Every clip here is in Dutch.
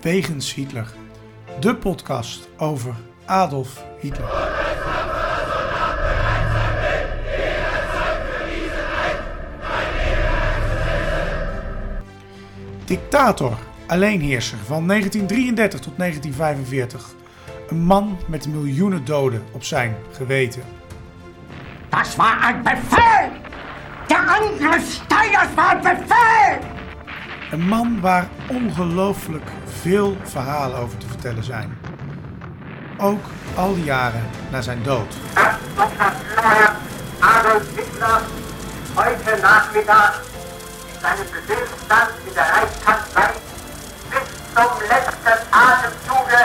Wegens Hitler. De podcast over Adolf Hitler. Dictator, alleenheerser van 1933 tot 1945. Een man met miljoenen doden op zijn geweten. Das war ein Befehl! Der Angriff Steiners war ein Befehl! Een man waar ongelooflijk veel verhalen over te vertellen zijn. Ook al die jaren na zijn dood. Adolf Hitler heute Nachmittag in seinem Befehlsstand in der Reichskanzlei bis zum letzten Atemzuge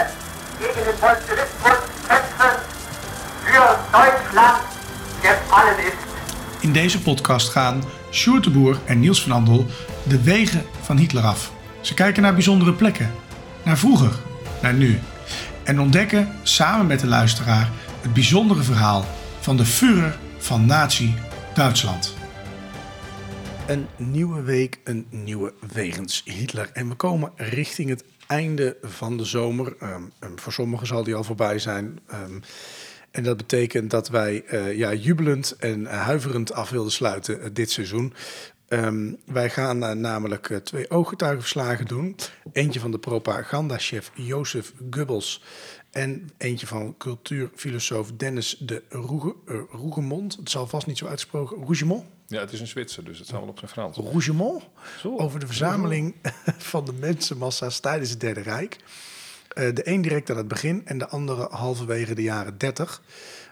gegen den Bolschewismus kämpfen für Deutschland gefallen ist. In deze podcast gaan Sjoerd en Niels van Andel de wegen van Hitler af. Ze kijken naar bijzondere plekken, naar vroeger, naar nu. En ontdekken samen met de luisteraar het bijzondere verhaal van de Führer van Nazi-Duitsland. Een nieuwe week, een nieuwe wegens Hitler. En we komen richting het einde van de zomer. Ehm, ehm, voor sommigen zal die al voorbij zijn. Ehm, en dat betekent dat wij eh, ja, jubelend en huiverend af wilden sluiten eh, dit seizoen. Ehm, wij gaan eh, namelijk eh, twee ooggetuigenverslagen doen. Eentje van de propagandachef Jozef Goebbels. En eentje van cultuurfilosoof Dennis de Roege, eh, Roegemond. Het zal vast niet zo uitgesproken. Rougemont? Ja, het is een Zwitser, dus het zal wel op zijn Frans. Rougemont? Zo. Over de verzameling van de mensenmassa's tijdens het Derde Rijk. Eh, de een direct aan het begin en de andere halverwege de jaren 30.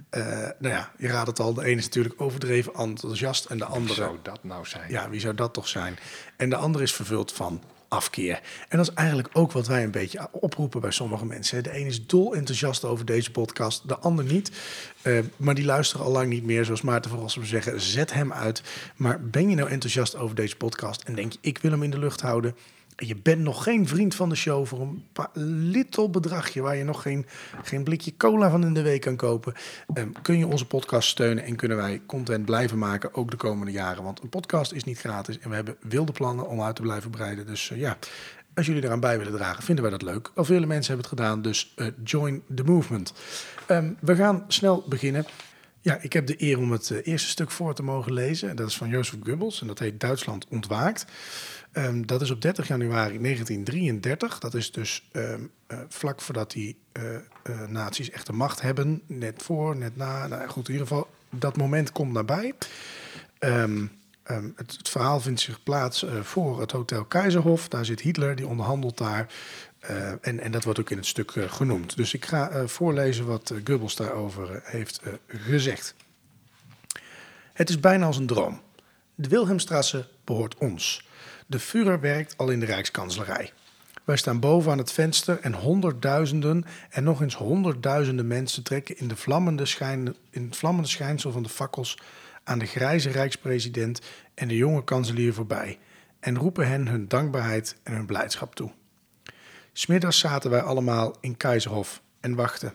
Eh, nou ja, je raadt het al. De ene is natuurlijk overdreven enthousiast en de Wie andere... zou dat nou zijn? Ja, wie zou dat toch zijn? En de andere is vervuld van afkeer. En dat is eigenlijk ook wat wij een beetje oproepen bij sommige mensen. De een is dol enthousiast over deze podcast, de ander niet. Eh, maar die luisteren al lang niet meer. Zoals Maarten van Rossum zeggen, zet hem uit. Maar ben je nou enthousiast over deze podcast en denk je, ik wil hem in de lucht houden... Je bent nog geen vriend van de show voor een paar little bedragje waar je nog geen, geen blikje cola van in de week kan kopen. ehm, kun je onze podcast steunen en kunnen wij content blijven maken, ook de komende jaren. Want een podcast is niet gratis en we hebben wilde plannen om uit te blijven breiden. Dus eh, ja, als jullie eraan bij willen dragen, vinden wij dat leuk. Al vele mensen hebben het gedaan, dus eh, join the movement. Ehm, we gaan snel beginnen. Ja, ik heb de eer om het eh, eerste stuk voor te mogen lezen. En dat is van Jozef Goebbels en dat heet Duitsland ontwaakt. Ehm, dat is op 30 januari 1933. Dat is dus ehm, eh, vlak voordat die eh, eh, nazi's echt de macht hebben. Net voor, net na. Nou, goed, in ieder geval, dat moment komt nabij. Ehm, het, verhaal vindt zich plaats voor het Hotel Keizerhof. Daar zit Hitler, die onderhandelt daar. Eh, en, en dat wordt ook in het stuk eh, genoemd. Dus ik ga eh, voorlezen wat Goebbels daarover heeft gezegd. Het is bijna als een droom. De Wilhelmstrasse behoort ons. De Führer werkt al in de Rijkskanselarij. Wij staan boven aan het venster en honderdduizenden en nog eens honderdduizenden mensen trekken in, de vlammende schijn, in het vlammende schijnsel van de fakkels aan de grijze Rijkspresident en de jonge kanselier voorbij en roepen hen hun dankbaarheid en hun blijdschap toe. Smiddags zaten wij allemaal in Keizerhof en wachten.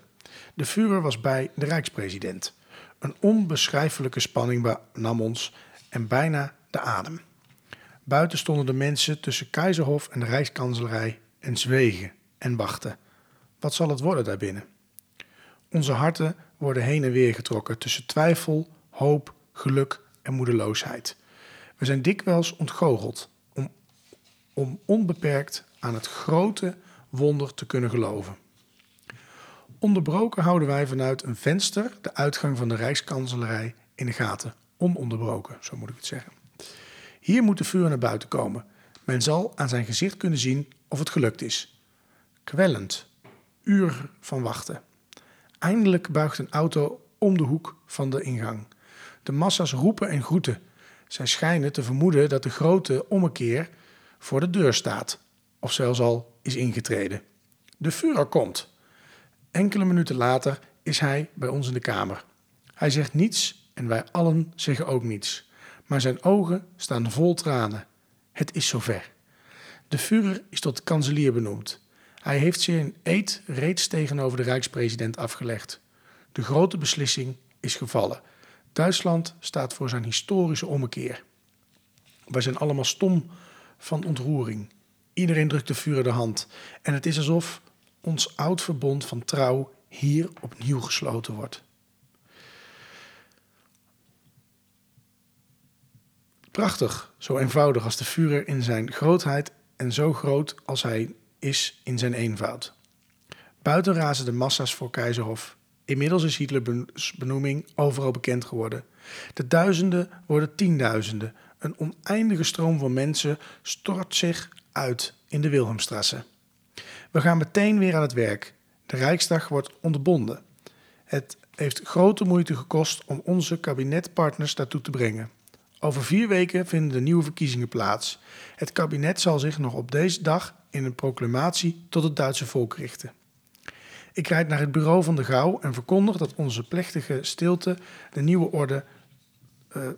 De Führer was bij de Rijkspresident. Een onbeschrijfelijke spanning benam ons en bijna de adem. Buiten stonden de mensen tussen Keizerhof en de Rijkskanselarij en zwegen en wachten. Wat zal het worden daarbinnen? Onze harten worden heen en weer getrokken tussen twijfel, hoop, geluk en moedeloosheid. We zijn dikwijls ontgoocheld om, om onbeperkt aan het grote wonder te kunnen geloven. Onderbroken houden wij vanuit een venster de uitgang van de Rijkskanselarij in de gaten. Ononderbroken, zo moet ik het zeggen. Hier moet de vuur naar buiten komen. Men zal aan zijn gezicht kunnen zien of het gelukt is. Kwellend. Uur van wachten. Eindelijk buigt een auto om de hoek van de ingang. De massa's roepen en groeten. Zij schijnen te vermoeden dat de grote ommekeer voor de deur staat, of zelfs al is ingetreden. De Führer komt. Enkele minuten later is hij bij ons in de kamer. Hij zegt niets en wij allen zeggen ook niets. Maar zijn ogen staan vol tranen. Het is zover. De Führer is tot kanselier benoemd. Hij heeft zijn eed reeds tegenover de Rijkspresident afgelegd. De grote beslissing is gevallen. Duitsland staat voor zijn historische ommekeer. Wij zijn allemaal stom van ontroering. Iedereen drukt de Führer de hand. En het is alsof ons oud verbond van trouw hier opnieuw gesloten wordt. Prachtig, zo eenvoudig als de Führer in zijn grootheid en zo groot als hij is in zijn eenvoud. Buiten razen de massa's voor Keizerhof. Inmiddels is Hitlers benoeming overal bekend geworden. De duizenden worden tienduizenden. Een oneindige stroom van mensen stort zich uit in de Wilhelmstrasse. We gaan meteen weer aan het werk. De Rijksdag wordt onderbonden. Het heeft grote moeite gekost om onze kabinetpartners daartoe te brengen. Over vier weken vinden de nieuwe verkiezingen plaats. Het kabinet zal zich nog op deze dag in een proclamatie tot het Duitse volk richten. Ik rijd naar het bureau van de Gauw en verkondig dat onze plechtige stilte de nieuwe orde. Uh,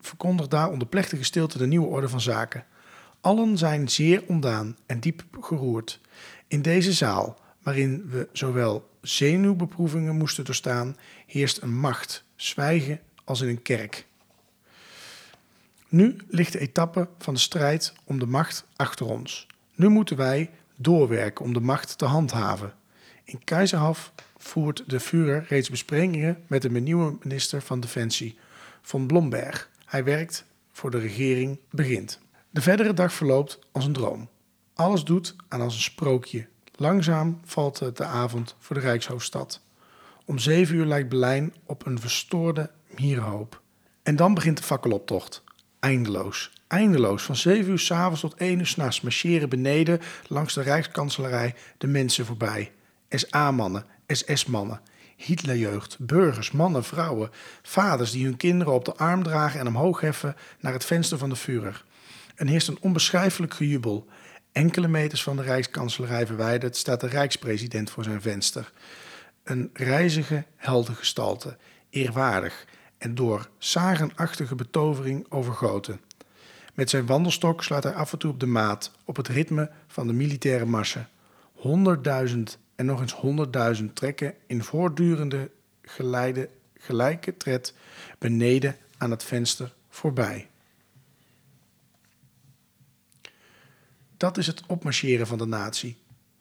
verkondig daar onder plechtige stilte de nieuwe orde van zaken. Allen zijn zeer ondaan en diep geroerd. In deze zaal, waarin we zowel zenuwbeproevingen moesten doorstaan, heerst een macht, zwijgen als in een kerk. Nu ligt de etappe van de strijd om de macht achter ons. Nu moeten wij doorwerken om de macht te handhaven. In Keizerhof voert de Führer reeds besprekingen met de nieuwe minister van Defensie, von Blomberg. Hij werkt voor de regering begint. De verdere dag verloopt als een droom. Alles doet aan als een sprookje. Langzaam valt het de avond voor de Rijkshoofdstad. Om zeven uur lijkt Berlijn op een verstoorde mierenhoop. En dan begint de fakkeloptocht. Eindeloos, eindeloos. Van zeven uur s'avonds tot één uur s'nachts marcheren beneden langs de Rijkskanselarij de mensen voorbij. SA-mannen, SS-mannen, Hitlerjeugd, burgers, mannen, vrouwen, vaders die hun kinderen op de arm dragen en omhoog heffen naar het venster van de Führer. Er heerst een onbeschrijfelijk gejubel. Enkele meters van de Rijkskanselarij verwijderd staat de Rijkspresident voor zijn venster. Een reizige heldengestalte, eerwaardig en door zagenachtige betovering overgoten. Met zijn wandelstok slaat hij af en toe op de maat, op het ritme van de militaire marsen. Honderdduizend en nog eens honderdduizend trekken in voortdurende geleide, gelijke tred beneden aan het venster voorbij. Dat is het opmarcheren van de natie.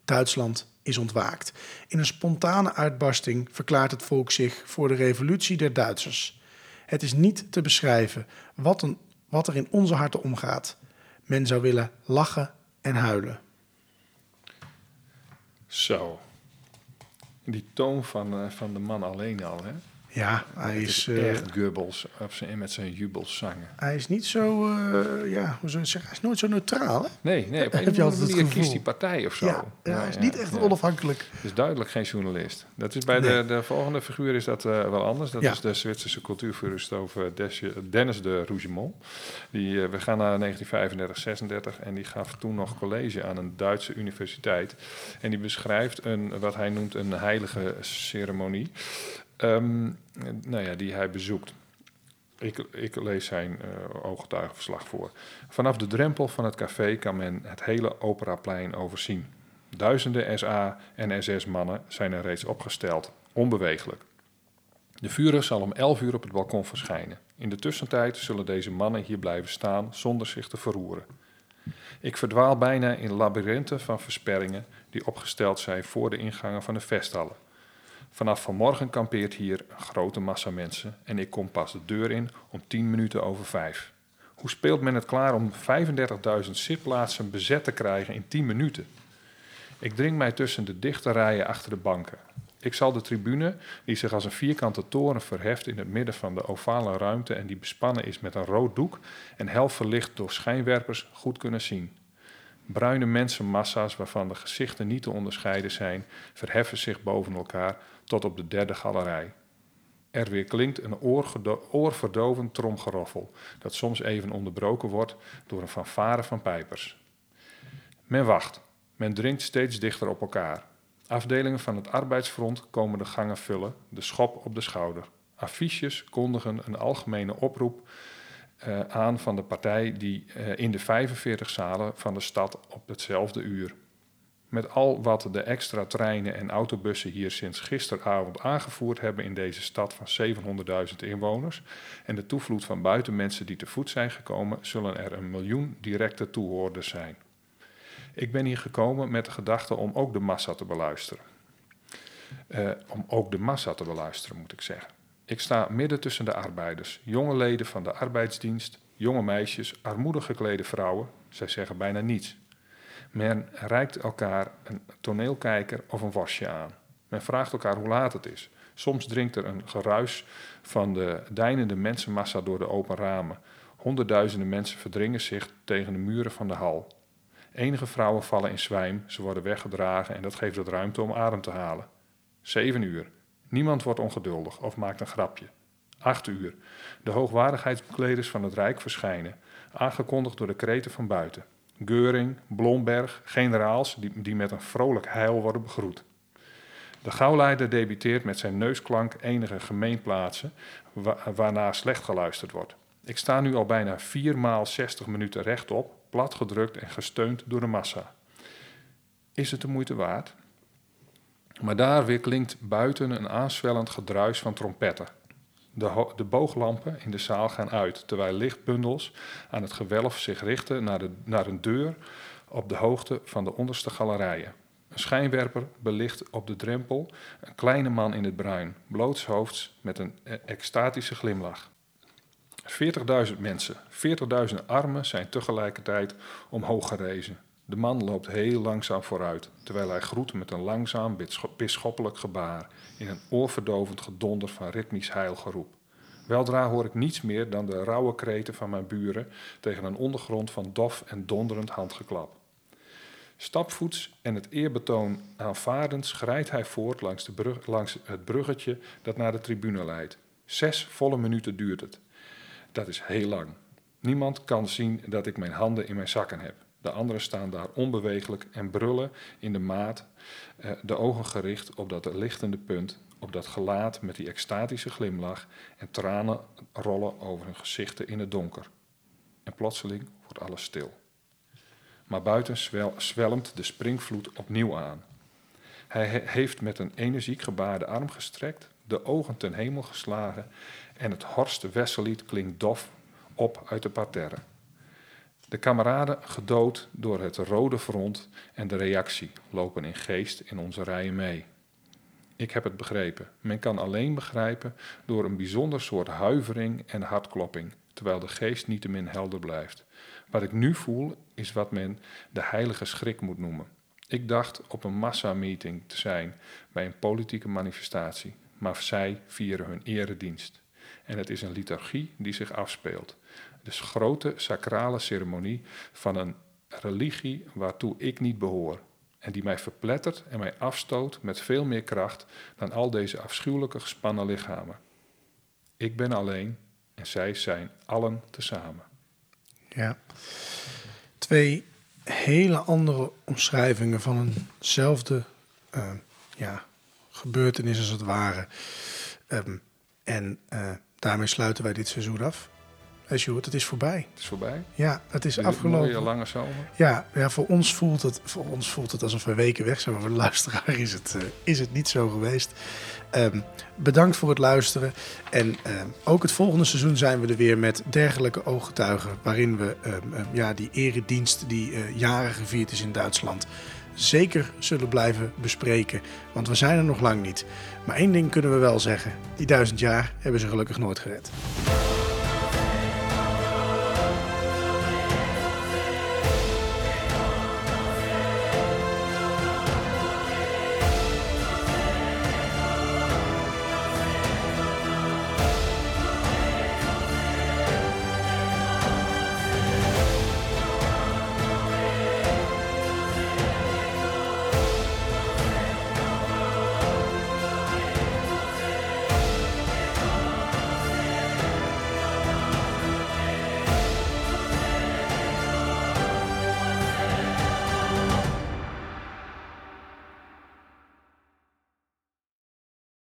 Duitsland is ontwaakt. In een spontane uitbarsting verklaart het volk zich voor de revolutie der Duitsers. Het is niet te beschrijven wat, een, wat er in onze harten omgaat. Men zou willen lachen en huilen. Zo. Die toon van, uh, van de man alleen al, hè? Ja, hij is... is uh, echt Goebbels op zijn, met zijn jubelzangen. Hij is niet zo, uh, ja, hoe zou je zeggen, hij is nooit zo neutraal, hè? Nee, nee, op een Heb je altijd manier kiest die partij of zo. Ja, ja hij is niet echt ja. onafhankelijk. Is duidelijk geen journalist. Dat is bij nee. de, de volgende figuur is dat uh, wel anders. Dat is de Zwitserse cultuurfilosoof Dennis de Rougemont. Die, we gaan naar 1935, 36 en die gaf toen nog college aan een Duitse universiteit. En die beschrijft een, wat hij noemt een heilige ceremonie. Um, nou ja, die hij bezoekt. Ik, ik lees zijn uh, ooggetuigenverslag voor. Vanaf de drempel van het café kan men het hele operaplein overzien. Duizenden SA- en SS-mannen zijn er reeds opgesteld, onbewegelijk. De vuren zal om 11 uur op het balkon verschijnen. In de tussentijd zullen deze mannen hier blijven staan zonder zich te verroeren. Ik verdwaal bijna in labyrinthen van versperringen die opgesteld zijn voor de ingangen van de vesthallen. Vanaf vanmorgen kampeert hier een grote massa mensen en ik kom pas de deur in om 10 minuten over vijf. Hoe speelt men het klaar om 35.000 zitplaatsen bezet te krijgen in 10 minuten? Ik dring mij tussen de dichte rijen achter de banken. Ik zal de tribune, die zich als een vierkante toren verheft in het midden van de ovale ruimte en die bespannen is met een rood doek en hel verlicht door schijnwerpers, goed kunnen zien. Bruine mensenmassa's waarvan de gezichten niet te onderscheiden zijn, verheffen zich boven elkaar tot op de derde galerij. Er weer klinkt een oorverdovend tromgeroffel, dat soms even onderbroken wordt door een fanfare van pijpers. Men wacht, men dringt steeds dichter op elkaar. Afdelingen van het arbeidsfront komen de gangen vullen, de schop op de schouder. Affiches kondigen een algemene oproep uh, aan van de partij die uh, in de 45 zalen van de stad op hetzelfde uur. Met al wat de extra treinen en autobussen hier sinds gisteravond aangevoerd hebben in deze stad van 700.000 inwoners en de toevloed van buitenmensen die te voet zijn gekomen, zullen er een miljoen directe toehoorders zijn. Ik ben hier gekomen met de gedachte om ook de massa te beluisteren. Uh, om ook de massa te beluisteren, moet ik zeggen. Ik sta midden tussen de arbeiders, jonge leden van de arbeidsdienst, jonge meisjes, armoedig geklede vrouwen. Zij zeggen bijna niets. Men reikt elkaar een toneelkijker of een wasje aan. Men vraagt elkaar hoe laat het is. Soms dringt er een geruis van de deinende mensenmassa door de open ramen. Honderdduizenden mensen verdringen zich tegen de muren van de hal. Enige vrouwen vallen in zwijm, ze worden weggedragen en dat geeft het ruimte om adem te halen. Zeven uur. Niemand wordt ongeduldig of maakt een grapje. Acht uur. De hoogwaardigheidsbekleders van het Rijk verschijnen, aangekondigd door de kreten van buiten. Geuring, Blomberg, generaals die, die met een vrolijk heil worden begroet. De gauwleider debiteert met zijn neusklank enige gemeenplaatsen waarna slecht geluisterd wordt. Ik sta nu al bijna vier maal 60 minuten rechtop, platgedrukt en gesteund door de massa. Is het de moeite waard? Maar daar weer klinkt buiten een aanswellend gedruis van trompetten. De, de, booglampen in de zaal gaan uit, terwijl lichtbundels aan het gewelf zich richten naar, de, naar een deur op de hoogte van de onderste galerijen. Een schijnwerper belicht op de drempel een kleine man in het bruin, blootshoofds met een e-, extatische glimlach. 40.000 mensen, 40.000 armen zijn tegelijkertijd omhoog gerezen. De man loopt heel langzaam vooruit, terwijl hij groet met een langzaam bisschoppelijk gebaar in een oorverdovend gedonder van ritmisch heilgeroep. Weldra hoor ik niets meer dan de rauwe kreten van mijn buren tegen een ondergrond van dof en donderend handgeklap. Stapvoets en het eerbetoon aanvaardend schrijdt hij voort langs, de brug, langs het bruggetje dat naar de tribune leidt. Zes volle minuten duurt het. Dat is heel lang. Niemand kan zien dat ik mijn handen in mijn zakken heb. De anderen staan daar onbewegelijk en brullen in de maat, eh, de ogen gericht op dat lichtende punt, op dat gelaat met die extatische glimlach en tranen rollen over hun gezichten in het donker. En plotseling wordt alles stil. Maar buiten zwelmt de springvloed opnieuw aan. Hij heeft met een energiek gebaarde arm gestrekt, de ogen ten hemel geslagen en het Horst Wessellied klinkt dof op uit de parterre. De kameraden, gedood door het rode front en de reactie, lopen in geest in onze rijen mee. Ik heb het begrepen. Men kan alleen begrijpen door een bijzonder soort huivering en hartklopping, terwijl de geest niettemin helder blijft. Wat ik nu voel is wat men de heilige schrik moet noemen. Ik dacht op een massameeting te zijn bij een politieke manifestatie, maar zij vieren hun eredienst. En het is een liturgie die zich afspeelt. Dus grote sacrale ceremonie van een religie waartoe ik niet behoor. En die mij verplettert en mij afstoot met veel meer kracht dan al deze afschuwelijke gespannen lichamen. Ik ben alleen en zij zijn allen tezamen. Ja. Twee hele andere omschrijvingen van eenzelfde uh, ja, gebeurtenis als het ware. Um, en uh, daarmee sluiten wij dit seizoen af. Sjoerd, het is voorbij. Het is voorbij? Ja, het is afgelopen. Een mooie lange zomer. Ja, ja voor, ons voelt het, voor ons voelt het alsof we weken weg zijn. Maar voor de luisteraar is het, uh, is het niet zo geweest. Um, bedankt voor het luisteren. En um, ook het volgende seizoen zijn we er weer met dergelijke ooggetuigen. Waarin we um, ja, die eredienst die uh, jaren gevierd is in Duitsland zeker zullen blijven bespreken. Want we zijn er nog lang niet. Maar één ding kunnen we wel zeggen: die duizend jaar hebben ze gelukkig nooit gered.